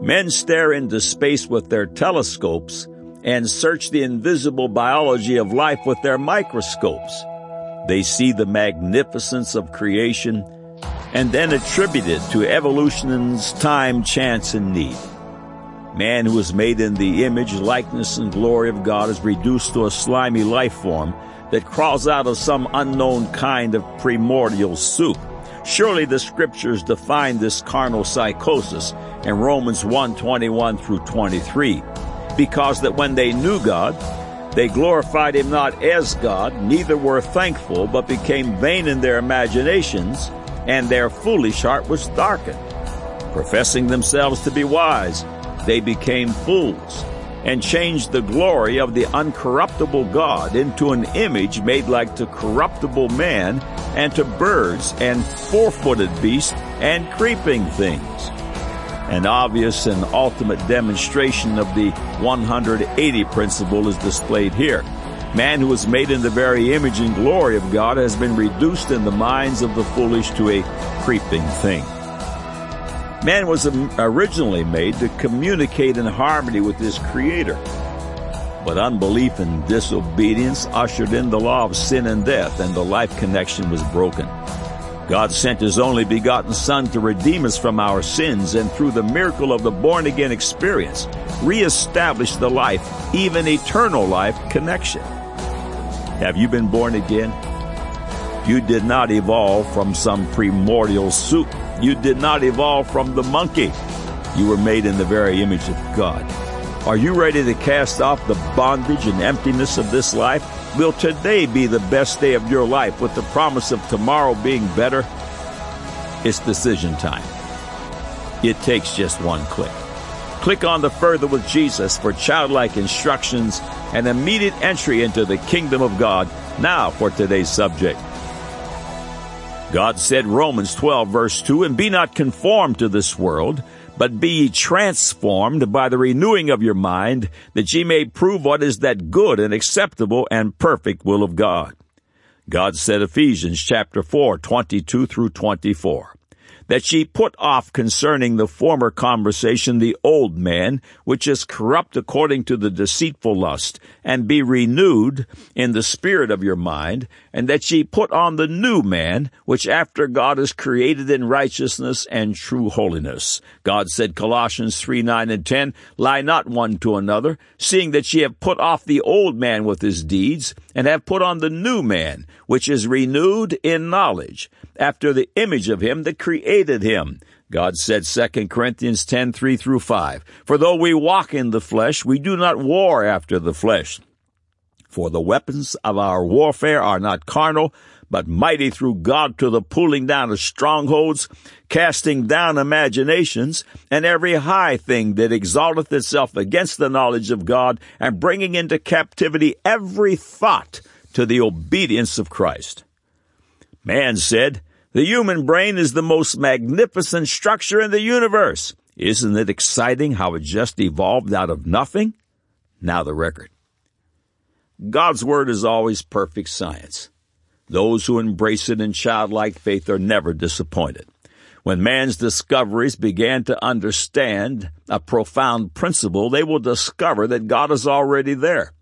Men stare into space with their telescopes and search the invisible biology of life with their microscopes. They see the magnificence of creation and then attribute it to evolution's time, chance, and need. Man who is made in the image, likeness, and glory of God is reduced to a slimy life form that crawls out of some unknown kind of primordial soup. Surely the scriptures define this carnal psychosis in Romans 1 21 through 23, because that when they knew God, they glorified him not as God, neither were thankful, but became vain in their imaginations, and their foolish heart was darkened. Professing themselves to be wise, they became fools, and changed the glory of the uncorruptible God into an image made like to corruptible man, and to birds, and four-footed beasts, and creeping things. An obvious and ultimate demonstration of the 180 principle is displayed here. Man who was made in the very image and glory of God has been reduced in the minds of the foolish to a creeping thing. Man was originally made to communicate in harmony with his creator. But unbelief and disobedience ushered in the law of sin and death, and the life connection was broken. God sent His only begotten Son to redeem us from our sins and through the miracle of the born again experience, reestablish the life, even eternal life connection. Have you been born again? You did not evolve from some primordial soup. You did not evolve from the monkey. You were made in the very image of God. Are you ready to cast off the bondage and emptiness of this life? Will today be the best day of your life with the promise of tomorrow being better? It's decision time. It takes just one click. Click on the Further with Jesus for childlike instructions and immediate entry into the kingdom of God. Now for today's subject. God said, Romans 12 verse 2, and be not conformed to this world, but be ye transformed by the renewing of your mind, that ye may prove what is that good and acceptable and perfect will of God. God said Ephesians chapter 4, 22 through 24 that ye put off concerning the former conversation the old man, which is corrupt according to the deceitful lust, and be renewed in the spirit of your mind, and that ye put on the new man, which after God is created in righteousness and true holiness. God said, Colossians 3, 9 and 10, Lie not one to another, seeing that ye have put off the old man with his deeds, and have put on the new man, which is renewed in knowledge, after the image of him that created him. God said 2 Corinthians 10, 3 through 5, For though we walk in the flesh, we do not war after the flesh. For the weapons of our warfare are not carnal, but mighty through God to the pulling down of strongholds, casting down imaginations, and every high thing that exalteth itself against the knowledge of God, and bringing into captivity every thought to the obedience of Christ. Man said, the human brain is the most magnificent structure in the universe. Isn't it exciting how it just evolved out of nothing? Now the record. God's Word is always perfect science. Those who embrace it in childlike faith are never disappointed. When man's discoveries began to understand a profound principle, they will discover that God is already there.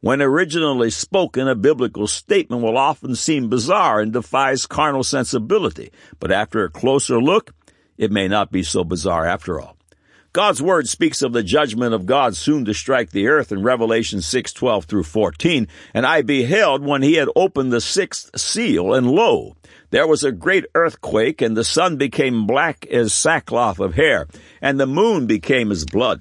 When originally spoken, a biblical statement will often seem bizarre and defies carnal sensibility, but after a closer look, it may not be so bizarre after all. God's word speaks of the judgment of God soon to strike the earth in Revelation 6:12 through 14, and I beheld when he had opened the sixth seal, and lo, there was a great earthquake, and the sun became black as sackcloth of hair, and the moon became as blood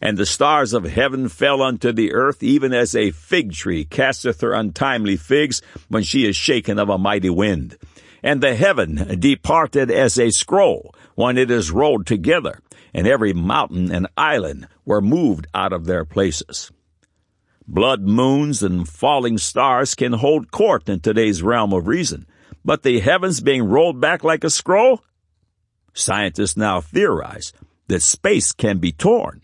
and the stars of heaven fell unto the earth, even as a fig tree casteth her untimely figs when she is shaken of a mighty wind. And the heaven departed as a scroll when it is rolled together, and every mountain and island were moved out of their places. Blood moons and falling stars can hold court in today's realm of reason, but the heavens being rolled back like a scroll? Scientists now theorize that space can be torn.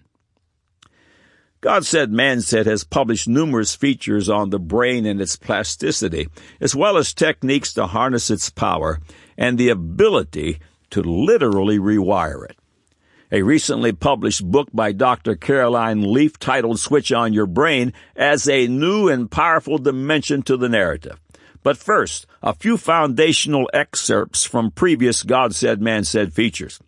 God Said, Man Said has published numerous features on the brain and its plasticity, as well as techniques to harness its power and the ability to literally rewire it. A recently published book by Dr. Caroline Leaf titled Switch On Your Brain adds a new and powerful dimension to the narrative. But first, a few foundational excerpts from previous God Said, Man Said features.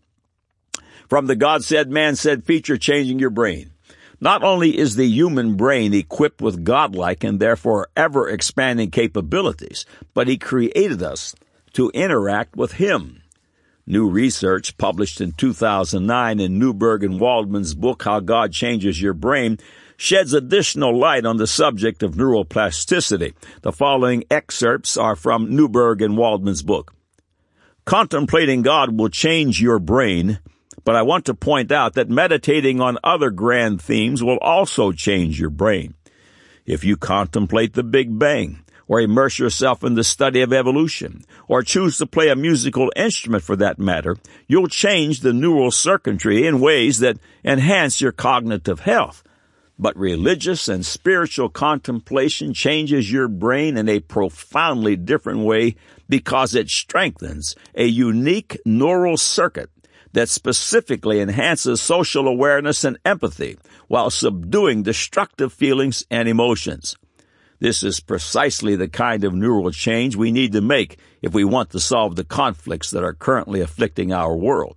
From the God Said, Man Said feature, Changing Your Brain. Not only is the human brain equipped with godlike and therefore ever expanding capabilities, but He created us to interact with Him. New research published in 2009 in Newberg and Waldman's book, How God Changes Your Brain, sheds additional light on the subject of neuroplasticity. The following excerpts are from Newberg and Waldman's book. Contemplating God will change your brain but I want to point out that meditating on other grand themes will also change your brain. If you contemplate the Big Bang, or immerse yourself in the study of evolution, or choose to play a musical instrument for that matter, you'll change the neural circuitry in ways that enhance your cognitive health. But religious and spiritual contemplation changes your brain in a profoundly different way because it strengthens a unique neural circuit that specifically enhances social awareness and empathy while subduing destructive feelings and emotions. This is precisely the kind of neural change we need to make if we want to solve the conflicts that are currently afflicting our world.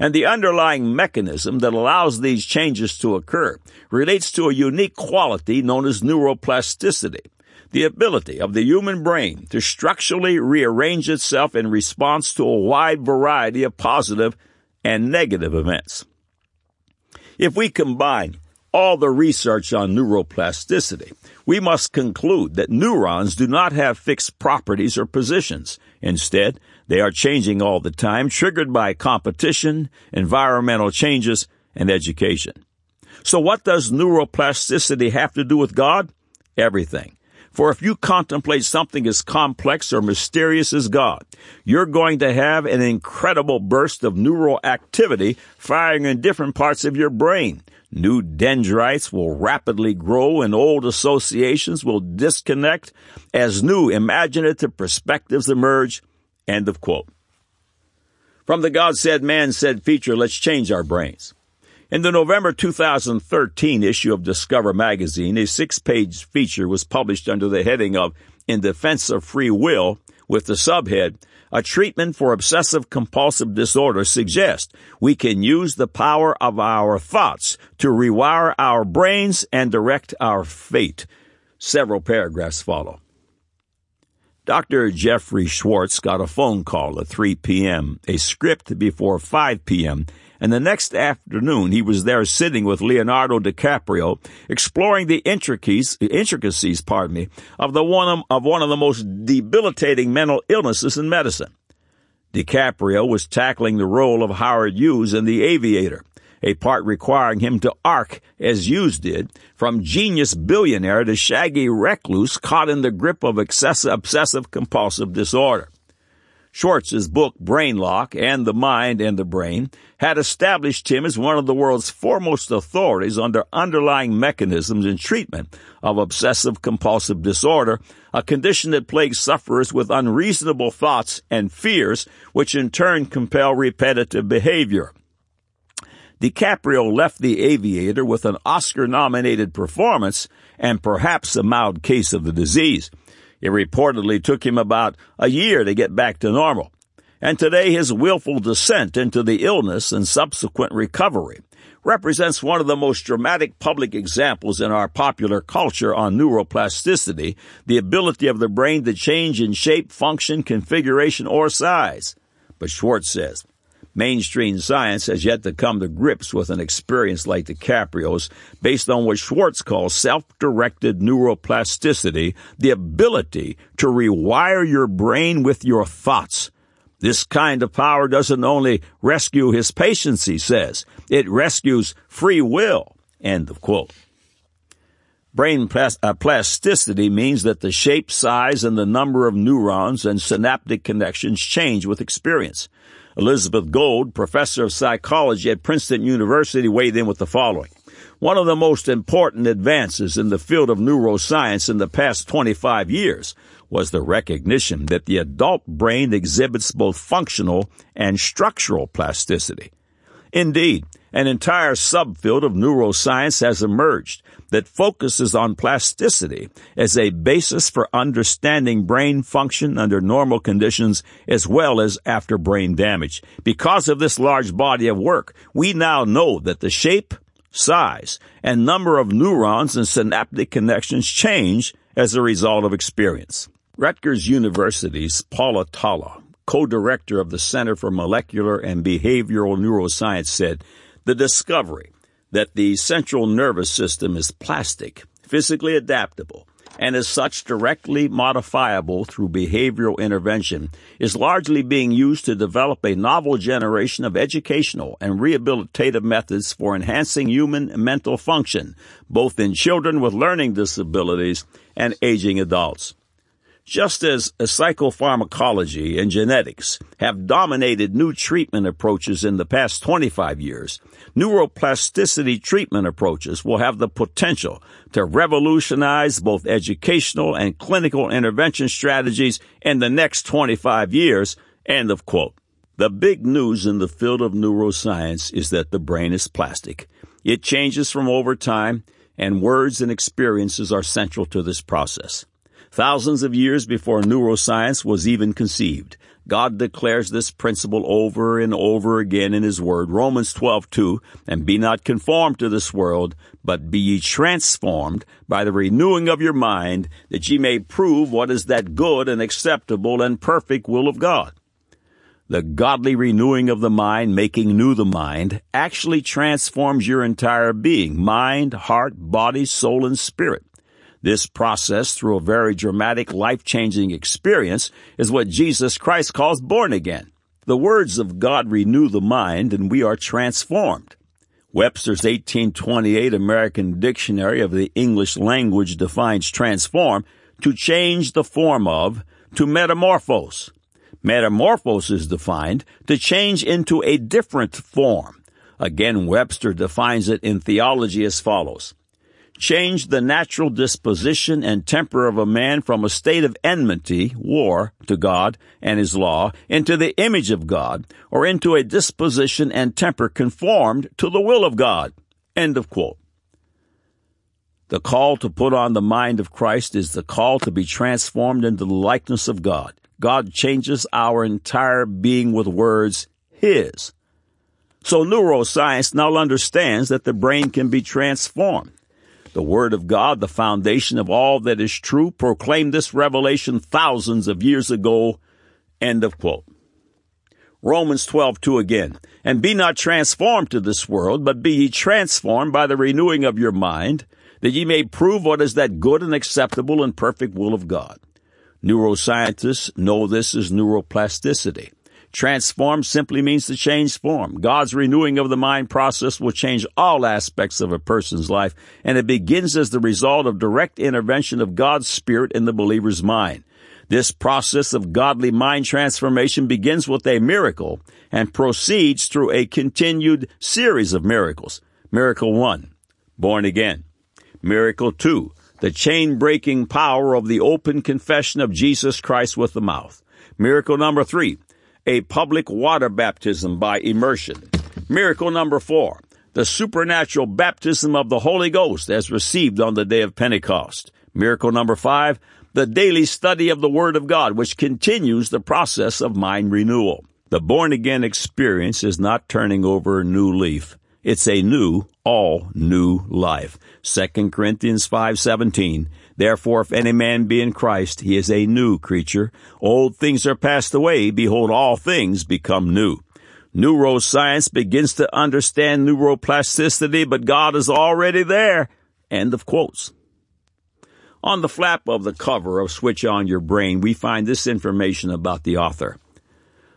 And the underlying mechanism that allows these changes to occur relates to a unique quality known as neuroplasticity, the ability of the human brain to structurally rearrange itself in response to a wide variety of positive and negative events. If we combine all the research on neuroplasticity, we must conclude that neurons do not have fixed properties or positions. Instead, they are changing all the time, triggered by competition, environmental changes, and education. So what does neuroplasticity have to do with God? Everything. For if you contemplate something as complex or mysterious as God, you're going to have an incredible burst of neural activity firing in different parts of your brain. New dendrites will rapidly grow and old associations will disconnect as new imaginative perspectives emerge. End of quote. From the God Said, Man Said feature, let's change our brains. In the November 2013 issue of Discover magazine, a six page feature was published under the heading of In Defense of Free Will with the subhead, A Treatment for Obsessive Compulsive Disorder suggests we can use the power of our thoughts to rewire our brains and direct our fate. Several paragraphs follow. Dr. Jeffrey Schwartz got a phone call at 3 p.m., a script before 5 p.m., and the next afternoon he was there sitting with Leonardo DiCaprio, exploring the intricacies, intricacies, pardon me, of the one of one of the most debilitating mental illnesses in medicine. DiCaprio was tackling the role of Howard Hughes in The Aviator, a part requiring him to arc, as Hughes did, from genius billionaire to shaggy recluse caught in the grip of obsessive compulsive disorder. Schwartz's book Brain Lock and the Mind and the Brain had established him as one of the world's foremost authorities on the underlying mechanisms and treatment of obsessive compulsive disorder, a condition that plagues sufferers with unreasonable thoughts and fears, which in turn compel repetitive behavior. DiCaprio left The Aviator with an Oscar nominated performance and perhaps a mild case of the disease. It reportedly took him about a year to get back to normal. And today his willful descent into the illness and subsequent recovery represents one of the most dramatic public examples in our popular culture on neuroplasticity, the ability of the brain to change in shape, function, configuration, or size. But Schwartz says, Mainstream science has yet to come to grips with an experience like DiCaprio's based on what Schwartz calls self-directed neuroplasticity, the ability to rewire your brain with your thoughts. This kind of power doesn't only rescue his patients, he says, it rescues free will. End of quote. Brain uh, plasticity means that the shape, size, and the number of neurons and synaptic connections change with experience. Elizabeth Gould, professor of psychology at Princeton University, weighed in with the following. One of the most important advances in the field of neuroscience in the past 25 years was the recognition that the adult brain exhibits both functional and structural plasticity. Indeed, An entire subfield of neuroscience has emerged that focuses on plasticity as a basis for understanding brain function under normal conditions as well as after brain damage. Because of this large body of work, we now know that the shape, size, and number of neurons and synaptic connections change as a result of experience. Rutgers University's Paula Tallal, co-director of the Center for Molecular and Behavioral Neuroscience said, the discovery that the central nervous system is plastic, physically adaptable, and as such directly modifiable through behavioral intervention is largely being used to develop a novel generation of educational and rehabilitative methods for enhancing human mental function, both in children with learning disabilities and aging adults. Just as psychopharmacology and genetics have dominated new treatment approaches in the past 25 years, neuroplasticity treatment approaches will have the potential to revolutionize both educational and clinical intervention strategies in the next 25 years. End of quote. The big news in the field of neuroscience is that the brain is plastic. It changes from over time, and words and experiences are central to this process. Thousands of years before neuroscience was even conceived, God declares this principle over and over again in His Word. Romans 12, 2, and be not conformed to this world, but be ye transformed by the renewing of your mind, that ye may prove what is that good and acceptable and perfect will of God. The godly renewing of the mind, making new the mind, actually transforms your entire being, mind, heart, body, soul, and spirit. This process through a very dramatic, life-changing experience is what Jesus Christ calls born again. The words of God renew the mind and we are transformed. Webster's 1828 American Dictionary of the English Language defines transform to change the form of, to metamorphose. Metamorphose is defined to change into a different form. Again, Webster defines it in theology as follows change the natural disposition and temper of a man from a state of enmity, war, to God and His law, into the image of God, or into a disposition and temper conformed to the will of God. End of quote. The call to put on the mind of Christ is the call to be transformed into the likeness of God. God changes our entire being with words, His. So neuroscience now understands that the brain can be transformed. The Word of God, the foundation of all that is true, proclaimed this revelation thousands of years ago. End of quote. Romans 12, 2 again. And be not transformed to this world, but be ye transformed by the renewing of your mind, that ye may prove what is that good and acceptable and perfect will of God. Neuroscientists know this as neuroplasticity. Transform simply means to change form. God's renewing of the mind process will change all aspects of a person's life, and it begins as the result of direct intervention of God's Spirit in the believer's mind. This process of godly mind transformation begins with a miracle and proceeds through a continued series of miracles. Miracle 1, born again. Miracle 2, the chain breaking power of the open confession of Jesus Christ with the mouth. Miracle number 3, a public water baptism by immersion. Miracle number four, the supernatural baptism of the Holy Ghost as received on the day of Pentecost. Miracle number five, the daily study of the Word of God, which continues the process of mind renewal. The born again experience is not turning over a new leaf. It's a new, all new life. 2 Corinthians 5:17. Therefore if any man be in Christ, he is a new creature. Old things are passed away, behold all things become new. Neuroscience begins to understand neuroplasticity, but God is already there. End of quotes. On the flap of the cover of Switch On Your Brain, we find this information about the author.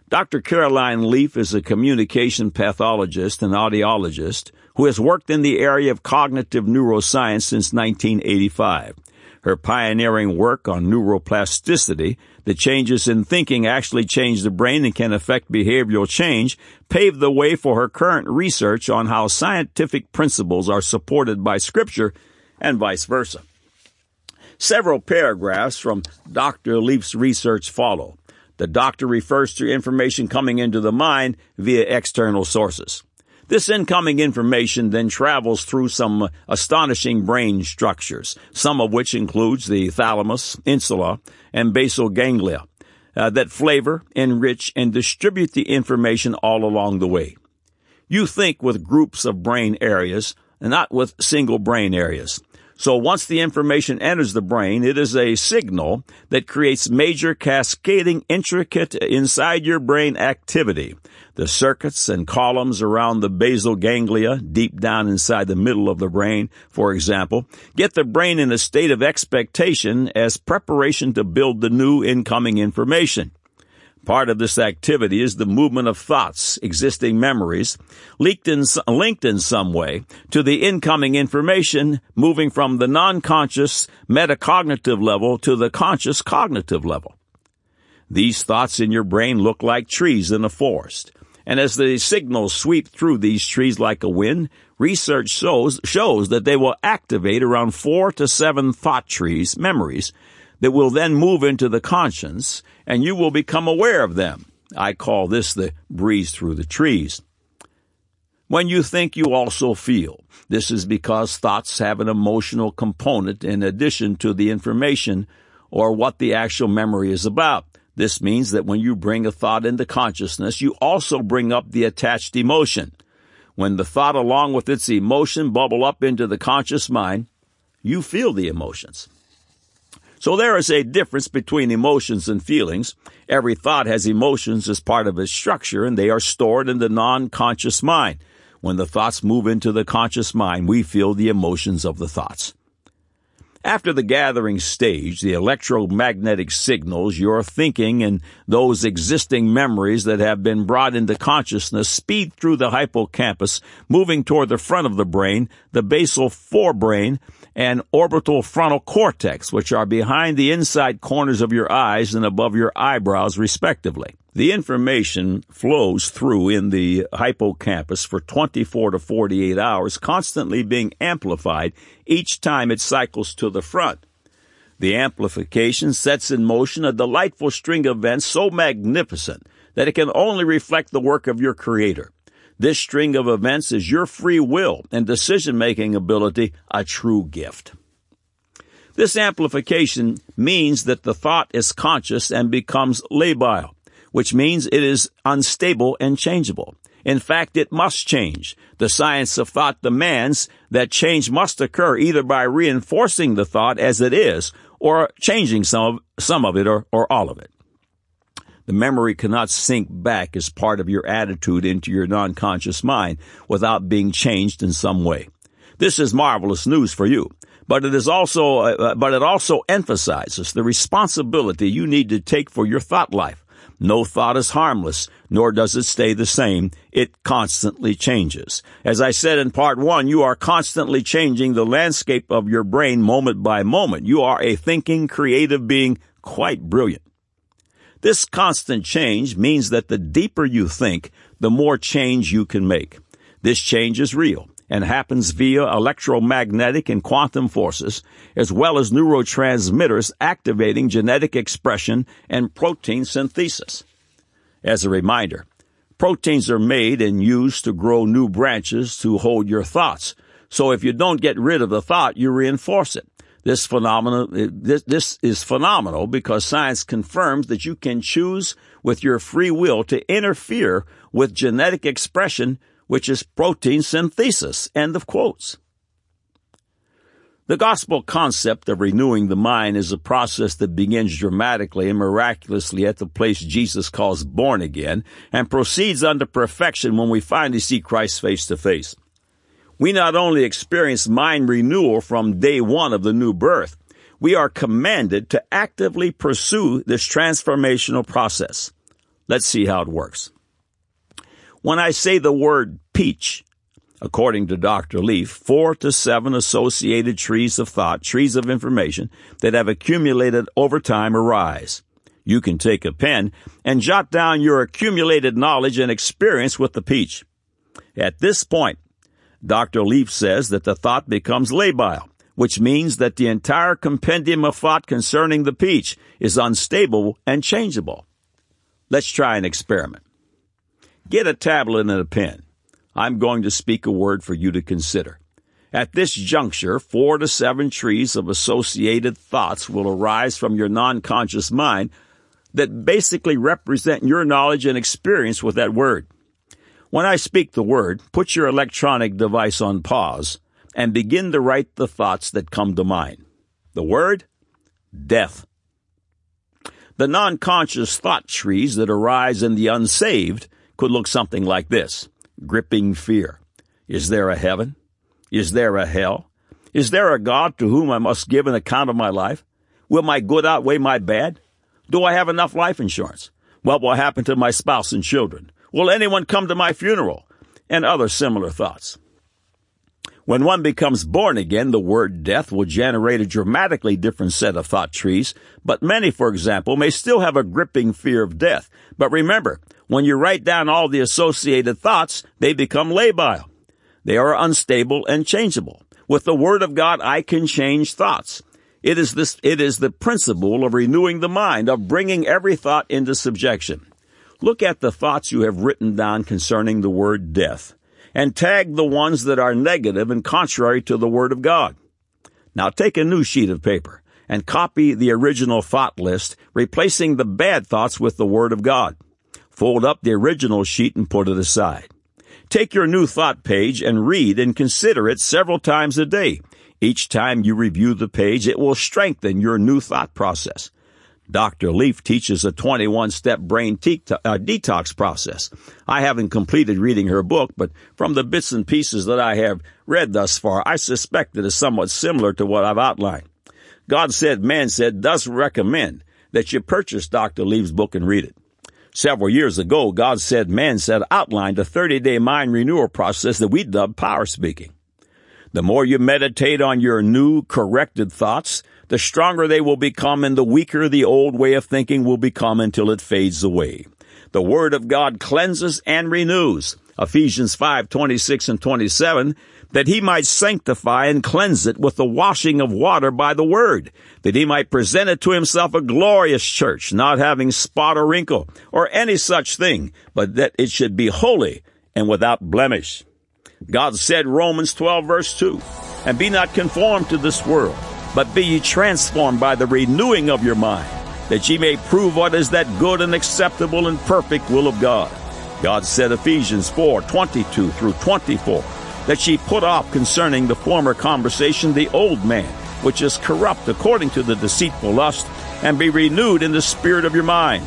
Dr. Caroline Leaf is a communication pathologist and audiologist who has worked in the area of cognitive neuroscience since 1985. Her pioneering work on neuroplasticity, the changes in thinking actually change the brain and can affect behavioral change, paved the way for her current research on how scientific principles are supported by scripture and vice versa. Several paragraphs from Dr. Leaf's research follow. The doctor refers to information coming into the mind via external sources. This incoming information then travels through some astonishing brain structures, some of which includes the thalamus, insula, and basal ganglia, uh, that flavor, enrich, and distribute the information all along the way. You think with groups of brain areas, not with single brain areas. So once the information enters the brain, it is a signal that creates major cascading intricate inside your brain activity. The circuits and columns around the basal ganglia, deep down inside the middle of the brain, for example, get the brain in a state of expectation as preparation to build the new incoming information. Part of this activity is the movement of thoughts, existing memories, linked in, linked in some way to the incoming information, moving from the non-conscious metacognitive level to the conscious cognitive level. These thoughts in your brain look like trees in a forest. And as the signals sweep through these trees like a wind, research shows, shows that they will activate around four to seven thought trees, memories, that will then move into the conscience and you will become aware of them. I call this the breeze through the trees. When you think, you also feel. This is because thoughts have an emotional component in addition to the information or what the actual memory is about. This means that when you bring a thought into consciousness, you also bring up the attached emotion. When the thought along with its emotion bubble up into the conscious mind, you feel the emotions. So there is a difference between emotions and feelings. Every thought has emotions as part of its structure and they are stored in the non-conscious mind. When the thoughts move into the conscious mind, we feel the emotions of the thoughts. After the gathering stage, the electromagnetic signals, your thinking, and those existing memories that have been brought into consciousness speed through the hippocampus, moving toward the front of the brain, the basal forebrain, and orbital frontal cortex, which are behind the inside corners of your eyes and above your eyebrows, respectively. The information flows through in the hippocampus for 24 to 48 hours, constantly being amplified each time it cycles to the front. The amplification sets in motion a delightful string of events so magnificent that it can only reflect the work of your creator. This string of events is your free will and decision making ability a true gift. This amplification means that the thought is conscious and becomes labile, which means it is unstable and changeable. In fact, it must change. The science of thought demands that change must occur either by reinforcing the thought as it is or changing some of, some of it or, or all of it. The memory cannot sink back as part of your attitude into your non-conscious mind without being changed in some way. This is marvelous news for you, but it is also, uh, but it also emphasizes the responsibility you need to take for your thought life. No thought is harmless, nor does it stay the same. It constantly changes. As I said in part one, you are constantly changing the landscape of your brain moment by moment. You are a thinking, creative being, quite brilliant. This constant change means that the deeper you think, the more change you can make. This change is real and happens via electromagnetic and quantum forces, as well as neurotransmitters activating genetic expression and protein synthesis. As a reminder, proteins are made and used to grow new branches to hold your thoughts. So if you don't get rid of the thought, you reinforce it. This phenomenon, this, this is phenomenal because science confirms that you can choose with your free will to interfere with genetic expression, which is protein synthesis. End of quotes. The gospel concept of renewing the mind is a process that begins dramatically and miraculously at the place Jesus calls born again and proceeds unto perfection when we finally see Christ face to face we not only experience mind renewal from day one of the new birth, we are commanded to actively pursue this transformational process. Let's see how it works. When I say the word peach, according to Dr. Leaf, four to seven associated trees of thought, trees of information that have accumulated over time arise. You can take a pen and jot down your accumulated knowledge and experience with the peach. At this point, Dr. Leaf says that the thought becomes labile, which means that the entire compendium of thought concerning the peach is unstable and changeable. Let's try an experiment. Get a tablet and a pen. I'm going to speak a word for you to consider. At this juncture, four to seven trees of associated thoughts will arise from your non-conscious mind that basically represent your knowledge and experience with that word. When I speak the word, put your electronic device on pause and begin to write the thoughts that come to mind. The word? Death. The non-conscious thought trees that arise in the unsaved could look something like this. Gripping fear. Is there a heaven? Is there a hell? Is there a God to whom I must give an account of my life? Will my good outweigh my bad? Do I have enough life insurance? What will happen to my spouse and children? Will anyone come to my funeral? And other similar thoughts. When one becomes born again, the word death will generate a dramatically different set of thought trees, but many, for example, may still have a gripping fear of death. But remember, when you write down all the associated thoughts, they become labile. They are unstable and changeable. With the Word of God, I can change thoughts. It is this, it is the principle of renewing the mind, of bringing every thought into subjection. Look at the thoughts you have written down concerning the word death and tag the ones that are negative and contrary to the Word of God. Now take a new sheet of paper and copy the original thought list, replacing the bad thoughts with the Word of God. Fold up the original sheet and put it aside. Take your new thought page and read and consider it several times a day. Each time you review the page, it will strengthen your new thought process. Dr. Leaf teaches a 21 step brain te- uh, detox process. I haven't completed reading her book, but from the bits and pieces that I have read thus far, I suspect it is somewhat similar to what I've outlined. God said, man said, does recommend that you purchase Dr. Leaf's book and read it. Several years ago, God said, man said outlined a 30 day mind renewal process that we dubbed power speaking. The more you meditate on your new corrected thoughts, the stronger they will become and the weaker the old way of thinking will become until it fades away. The Word of God cleanses and renews. Ephesians 5, 26 and 27, that he might sanctify and cleanse it with the washing of water by the Word, that he might present it to himself a glorious church, not having spot or wrinkle, or any such thing, but that it should be holy and without blemish. God said, Romans 12 verse 2, and be not conformed to this world, but be ye transformed by the renewing of your mind, that ye may prove what is that good and acceptable and perfect will of God. God said Ephesians 4, 22 through 24, that ye put off concerning the former conversation the old man, which is corrupt according to the deceitful lust, and be renewed in the spirit of your mind.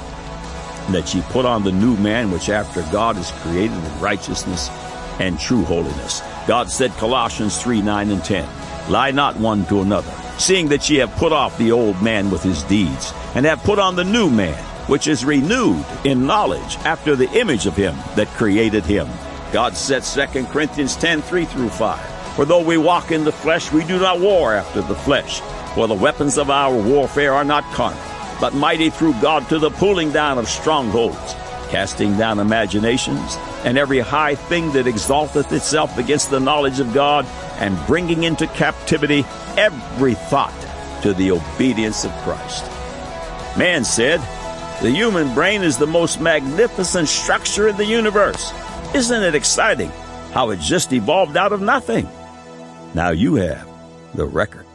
That ye put on the new man, which after God is created in righteousness and true holiness. God said Colossians 3, 9 and 10, Lie not one to another seeing that ye have put off the old man with his deeds, and have put on the new man, which is renewed in knowledge after the image of him that created him. God said 2 Corinthians 10, 3 through 5. For though we walk in the flesh, we do not war after the flesh. For the weapons of our warfare are not carnal, but mighty through God to the pulling down of strongholds, casting down imaginations, and every high thing that exalteth itself against the knowledge of God, and bringing into captivity every thought to the obedience of Christ. Man said, the human brain is the most magnificent structure in the universe. Isn't it exciting how it just evolved out of nothing? Now you have the record.